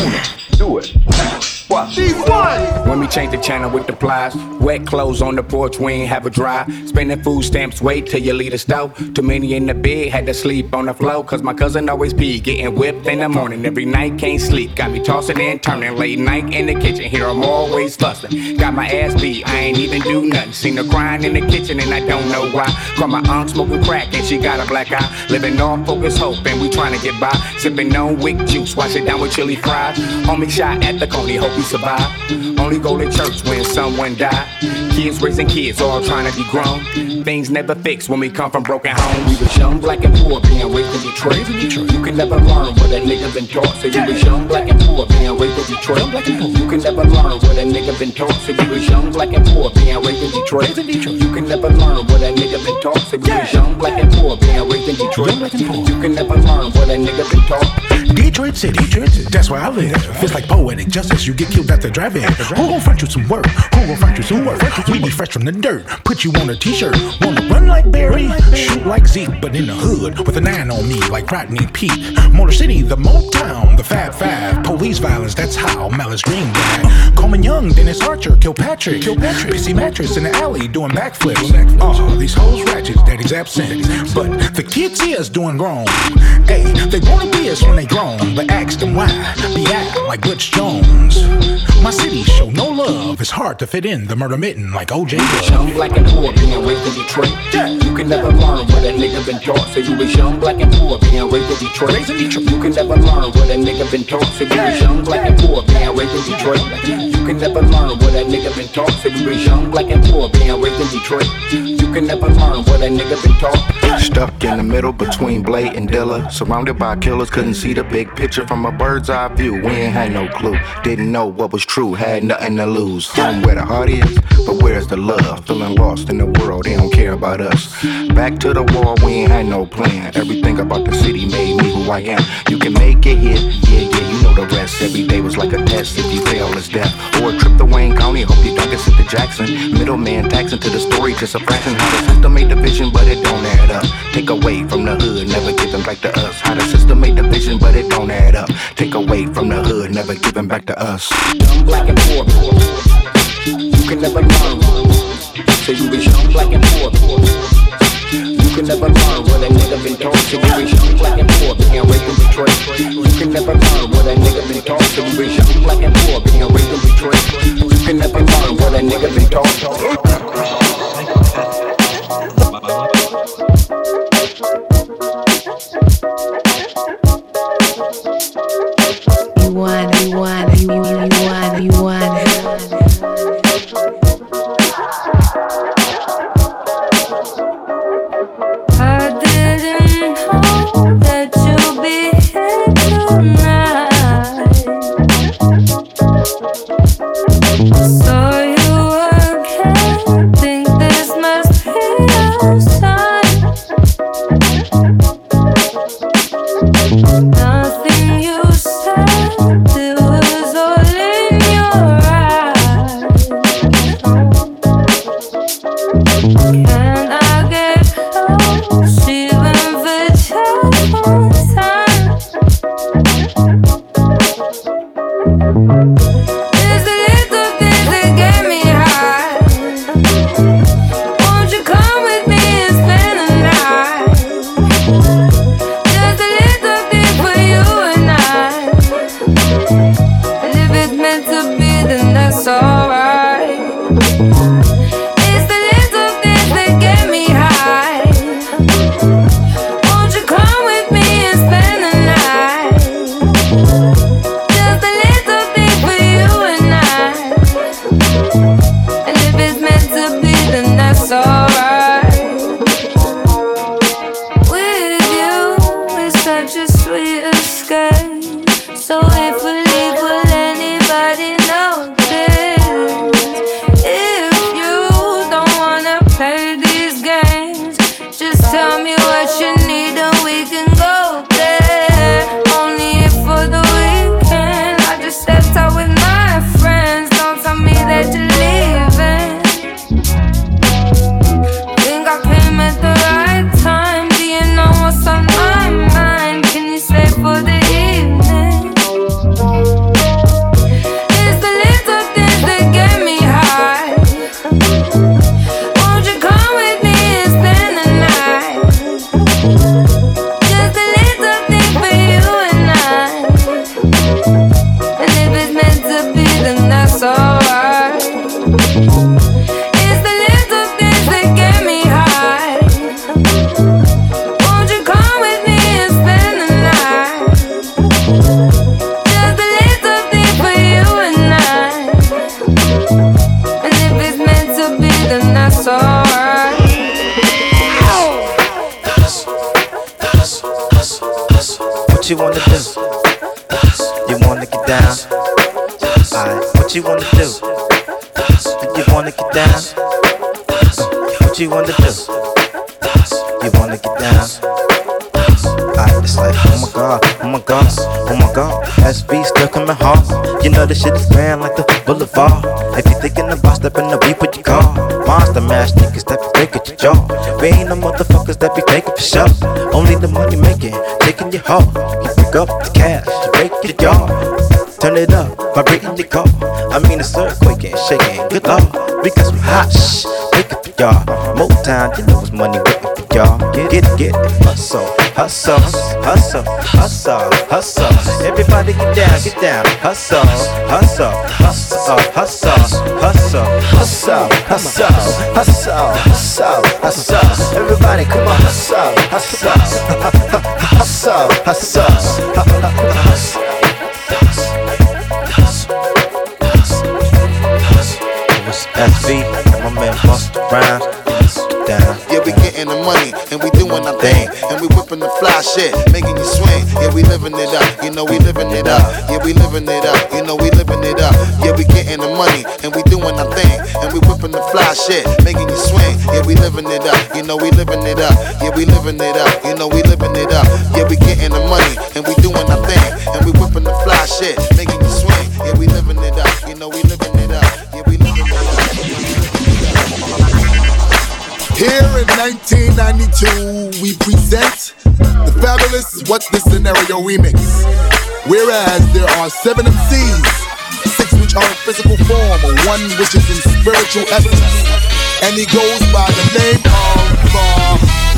1. Do it. What? D1! When we change the channel with the plies. Wet clothes on the porch, we ain't have a dry. Spending food stamps, wait till you leave the stove. Too many in the bed, had to sleep on the floor. Cause my cousin always pee, getting whipped in the morning. Every night, can't sleep. Got me tossing and turning. Late night in the kitchen, here I'm always fussing. Got my ass beat, I ain't even do nothing. Seen her crying in the kitchen and I don't know why. Call my aunt smoking crack and she got a black eye. Living off focus hope and we trying to get by. Sipping on wick juice, wash it down with chili fries. Homie shot at the coney, hope he survive. Only go to church when someone die. Kids raising kids, all trying to be grown. Things never fix when we come from broken homes. We was young, black and poor, being raised in Detroit. You can never learn what a nigga been taught. So you was young, black and poor, being raised in Detroit. You can never learn what a nigga been taught. So you was young, black and poor, being raised in Detroit. You can never learn what a nigga been taught. So you was young, black and poor, being raised in Detroit. You can never learn what a nigga been taught. Detroit City, Detroit City, that's where I live. Feels like poetic justice. You get killed at the drive-in. Who gon' front you some work? Who gon' front you some work? We be fresh from the dirt. Put you on a t-shirt. Wanna run like Barry? Shoot like Zeke, but in the hood with a nine on me, like Rodney Peete. Motor City, the Motown, the Fab Five. Police violence, that's how Malice Green died. Coleman Young, Dennis Archer, Kilpatrick. Kilpatrick. Pissy mattress in the alley doing backflips. Oh, these hoes ratchets, daddy's absent. But the kids is doing wrong. Hey, they wanna be us when they grown, but ask them why. Be out like Butch Jones. My city show no love. It's hard to fit in the murder mitten like OJ was. Young, black and poor, being raised in Detroit. You can never learn what a nigga been taught. So you was young, black and poor, being raised in Detroit. You can never learn what a nigga been taught. So you was young, black and poor, being raised in Detroit. You can never learn what a nigga been taught. So you was young, black and poor, being raised in Detroit. You can never learn what a nigga been taught. Stuck in the middle between Blade and Dilla. Surrounded by killers, couldn't see the big picture from a bird's eye view. We ain't had no clue. Didn't know what was true, had nothing to lose. Home where the heart is, but where's the love? Feeling lost in the world, they don't care about us. Back to the wall, we ain't had no plan. Everything about the city made me who I am. You can make it here, yeah, yeah, you know the rest. Every day was like a test. If you fail, it's death. Or a trip to Wayne County, hope you don't get sent to Jackson. Middleman taxing to the story, just a fraction. How the system made the vision, away from the hood, never giving back to us. How the system made the vision, but it don't add up. Take away from the hood, never giving back to us. Young, black and poor. You can never learn. So you was young, black and poor. You can never learn what a nigga been taught. So you was young, black and poor, being raised in Detroit. You can never learn what a nigga been taught. So you was young, black and poor, being raised in Detroit. You can never learn what a nigga been taught. You my god, oh my god. SV still coming hard. You know this shit is grand like the boulevard. If you thinking about stepping the beat with your car, monster mash niggas that be breaking your jaw. We ain't no motherfuckers that be faking for sure. Only the money making, taking your heart. You pick up the cash, you break your jaw. Turn it up, vibrating your car. I mean, it's earthquaking, shaking. Good lord, because we hot, shh, it for y'all. Motown, you know it's money waiting y'all. Get it, get hustle hustle, hustle, hustle, hustle. Everybody get down, get down, hustle, hustle, hustle, hustle, hustle, hustle, hustle, hustle, hustle, hustle. Everybody come on, hustle, hustle, hustle, hustle, hustle. SV, my man Busta Rhymes, money and we doing our thing. And we whipping the fly shit, making you swing. Yeah, we living it up. You know we living it up. Yeah, we living it up. You know we living it up. Yeah, we getting the money and we doing our thing. And we whipping the fly shit, making you swing. Yeah, we living it up. You know we living it up. Yeah, we living it up. You know we living it up. Yeah, we getting the money in 1992, we present the fabulous What the Scenario remix. Whereas there are seven MCs, six which are in physical form, one which is in spiritual essence. And he goes by the name of. Uh,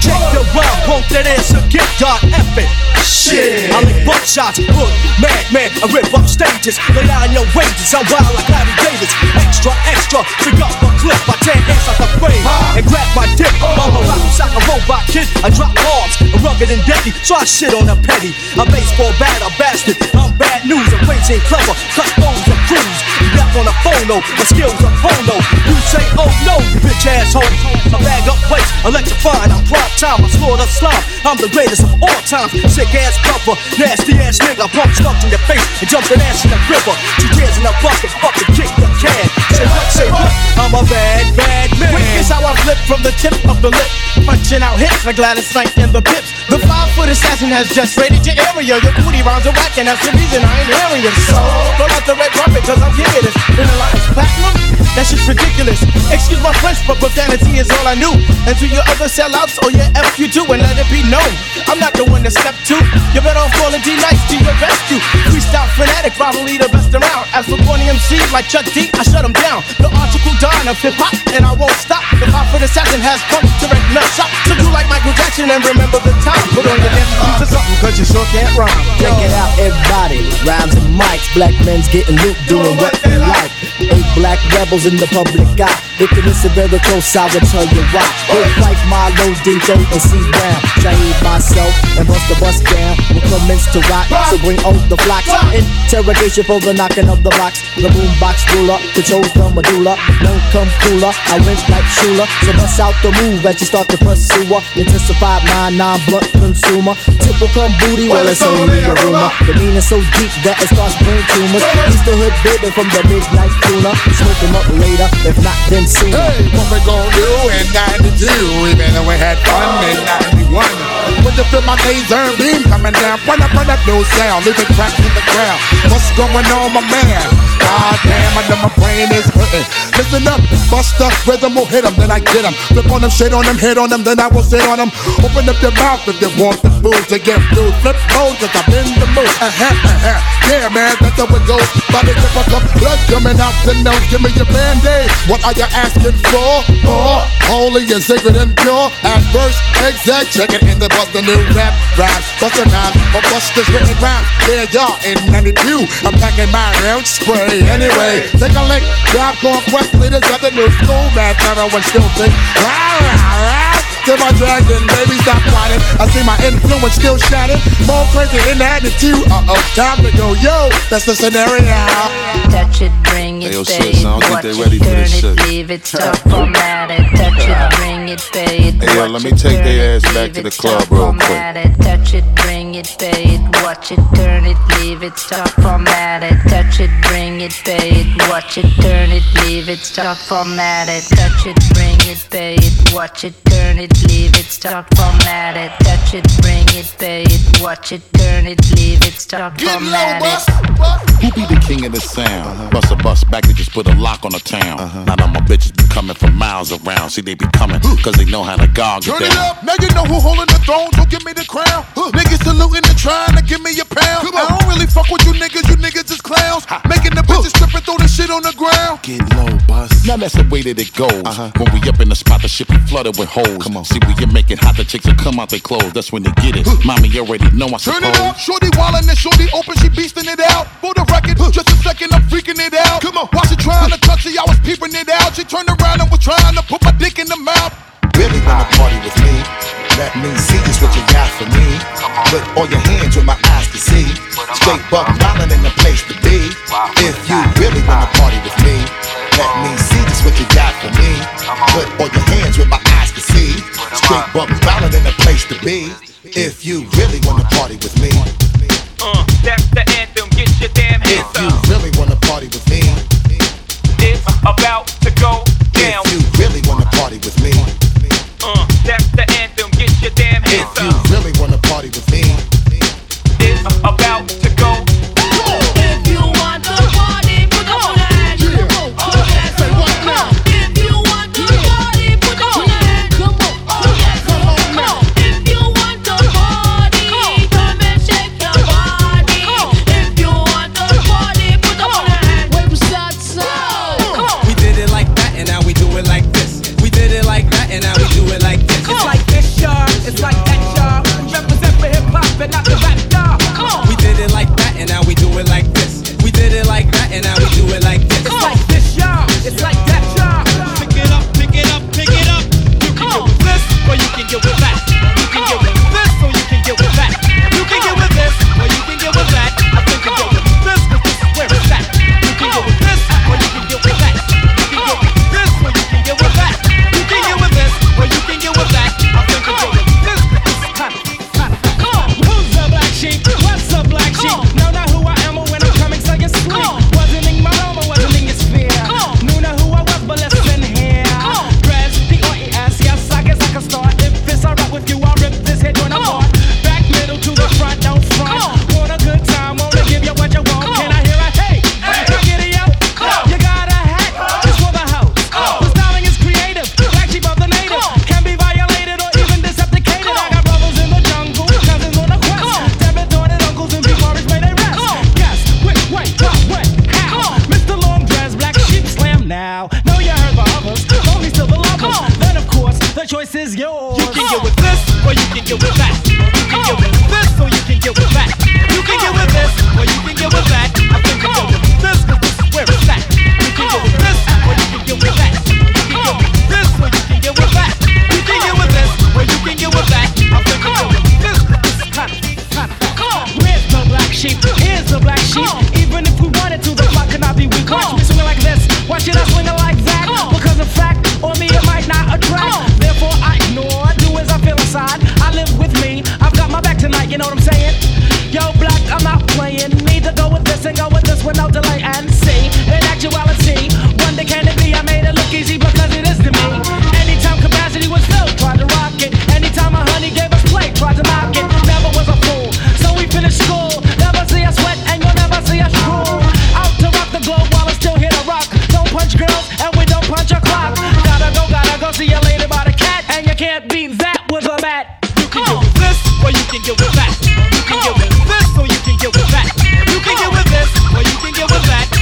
Check the wild punk that answer, get God effing. Shit, I make buckshots, look, madman, I rip up stages, lay down your wages, I'm wild like Larry Davis. Extra, extra, pick up a clip, I tear ass out the frame, and grab my dick. I'm a rap like a robot kid, I drop bombs, I'm rugged and deadly, so I shit on a petty. A baseball bat, a bastard, I'm bad news, I'm and clever, cut phones cruise. Rap on phone though, my skills are phono. You say, oh no, you bitch asshole. I bag up weights, electrified, I'm prime time, I slaughter slime. I'm the greatest of all time, sick ass cover, nasty ass nigga, pump stuck in your face and jumping ass in the river. Two years in a bucket, fucking kick the can. Say what, say what? I'm a bad, bad from the tip of the lip, punching out hits like Gladys Knight in the pips. The five foot assassin has just raided your area. Your booty rounds are whack, and that's the reason I ain't hearing you. So, roll out the red carpet, cause I'm kicking this. In Alliance Platinum? That shit's ridiculous. Excuse my French, but profanity is all I knew. And to your other sellouts, oh yeah, F you too, and let it be known. I'm not the one to step to. You better off calling D-Nice to your rescue. Freestyle fanatic, probably the best around. As for corny MCs like Chuck D, I shut them down. The article Don of hip hop, and I won't stop. The five foot assassin has come to wreck nut shop. So do like Michael Jackson and remember the time. Put on your dance shoes or something, cause you sure can't rhyme. Check it out, everybody. Rhymes and mics. Black men's getting loot, doing what they like. Eight black rebels in the public eye. If it is very close, I will tell you why. Big Mike, Milo, DJ, and C Brown. Shahid myself and bust the bus down. We commence to rock, so bring out the flocks. Interrogation for the knocking of the box. The boombox ruler controls the medulla. None come cooler. I went like Shula. So bust out the move as you start to pursue her. Intensified mind, non blunt consumer. Typical come booty, well, it's only a rumor. The meaning so deep that it starts brain tumors. He's the hood baby from the midnight tuna. Smoke him up later, if not then sooner. Hey, what we gon' do in 92? Even though we had fun in 91. When you feel my laser beam coming down, run up, run up, no sound, leave it cracked in the ground. What's going on, my man? God damn, I know my brain is hurting. Listen up, bust the rhythm will hit 'em, then I get 'em. Flip on them, shit on them, hit on them, then I will sit on them. Open up your mouth if you want the food to get through. Flip mode, cause I'm in the mood. Uh-huh, uh-huh. Yeah, man, that's how it goes. Body typical, blood coming out the nose. Give me your band-aid. What are you asking for? More holy and sacred and pure. At first, exact, check it in the bust the new rap rhyme. Bust a nine, or bust this written rhyme. Yeah, y'all, in 92, I'm packing my round spray. Anyway, take a lick, drop conquest leaders of the new school. Man, everyone still think, rah, rah, rah. To my dragon, baby, stop whining. I see my influence still shining. More crazy in the attitude. Uh oh, time to go, yo. That's the scenario. Touch it, bring it, Hey, yo, stay sis, I don't think Watch they it, ready for turn this it, shit. leave it, stop, format it. Touch it, bring bring it, pay it. Hey, yo, let me take their ass back to the club real quick. Touch it, bring it, pay it. Watch it, turn it, leave it, stop, format it. Touch it, bring it, pay it. Watch it, turn it, leave it, stop, format it. Touch it, bring it, pay it. Watch it, turn it, leave it, stop, format it. Touch it, bring it, pay it. Watch it, turn it, leave it, stop, format it. Who be the king of the sound? Busta Bus back, they just put a lock on the town. Now that my bitches be coming from miles around. See, they be coming, cause they know how to gog it Turn it down. up, now you know who holding the throne, so give me the crown. Niggas saluting and trying to give me a pound. I don't really fuck with you niggas, you niggas is clowns. Making the bitches strip and throw the shit on the ground. Get low, bus. Now that's the way that it goes. Uh-huh. When we up in the spot, the shit be flooded with holes. Come on, see, we get making hot, the chicks will come out their clothes. That's when they get it. Mommy already know I Turn suppose. it up, shorty wildin' and shorty open, she beastin' it out. For the record, just a second, I'm freaking it out. Come on, while she trying to touch it, I was peeping it out. She turned around and was trying to put my dick in the mouth. Really wanna party with me? Let me see just what you got for me. Put all your hands with my eyes to see. Straight buck violin in the place to be. If you really wanna party with me, let me see just what you got for me. Put all your hands with my eyes to see. Straight buck violin in the place to be. If you really wanna party with me, Uh, that's the anthem. Get your damn hands up. if you really wanna party with me, It's about to go can get with this, or you can get with that. You can get with this, or you can get with that. You can get with this, or you can get with that.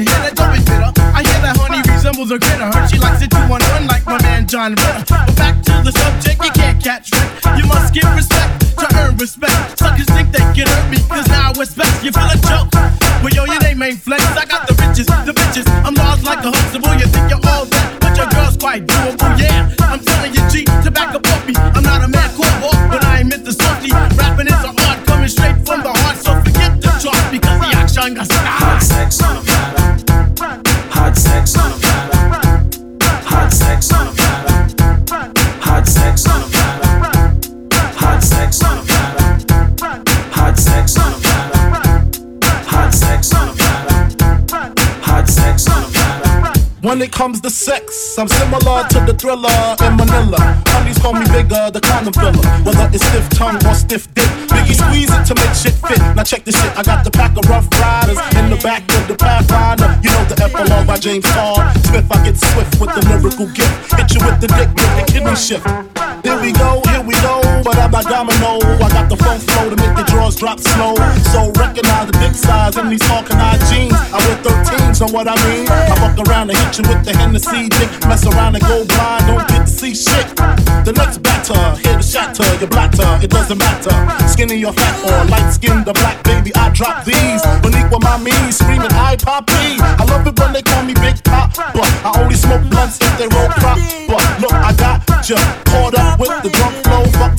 Here? That don't be bitter I hear that honey resembles a critter. Heard she likes it two on one like my man John Ritter. But back to the subject, you can't catch Rick You must give respect to earn respect. Suckers think they can hurt me, cause now I respect You feel a joke? Well yo, your name ain't flex. I got the riches, the bitches. I'm large like a Huxtable, you think you're all that. But your girl's quite doable, yeah. I'm telling you G, to back up off me. I'm not a man walk, but I ain't meant to softly Rapping is an art coming straight from the heart So forget the talk, because Hot sex on a platter Hot sex on a platter Hot sex on a platter When it comes to sex, I'm similar to the thriller in Manila. Honeys call me bigger, the condom filler. Whether it's stiff tongue or stiff dick, Biggie squeeze it to make shit fit. Now check this shit, I got the pack of rough riders in the back of the Pathfinder. You know the epilogue by James Todd Smith. I get swift with the lyrical gift. Hit you with the dick with the kidney shift. Here we go, here we go, not domino. I got the funk flow to make the drawers drop slow. So recognize the dick size in these Hawkeye jeans. I wear 13s, know what I mean? I fuck around and hit you with the Hennessy dick. Mess around and go blind, don't get to see shit. The next batter, here to shatter, your blatter, it doesn't matter. Skinny or fat or light skinned or black, baby, I drop these. Beneath what my means, screaming I poppy. I love it when they call me Big Pop, but I only smoke blunts if they roll prop. But look, I got you caught up with the drunk flow. Fuck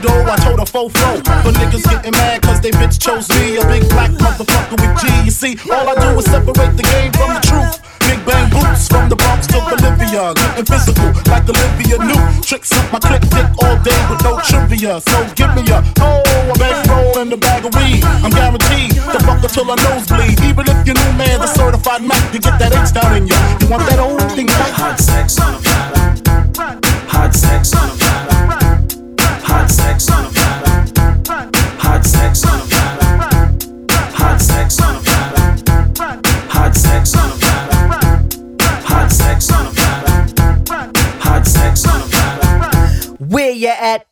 Taekwondo, I told a faux flow. But niggas getting mad cause they bitch chose me, a big black motherfucker with G. You see, all I do is separate the game from the truth. Big bang boots from the Bronx to Bolivia. Getting physical like Olivia New. Tricks up my click dick all day with no trivia. So give me a oh, a bankroll and a bag of weed. I'm guaranteed to fuck until I nosebleed. Even if your new man, the certified Mac, you get that H down in you. You want that old thing right? Hot sex on a platter. Hot sex on a platter. Where you at?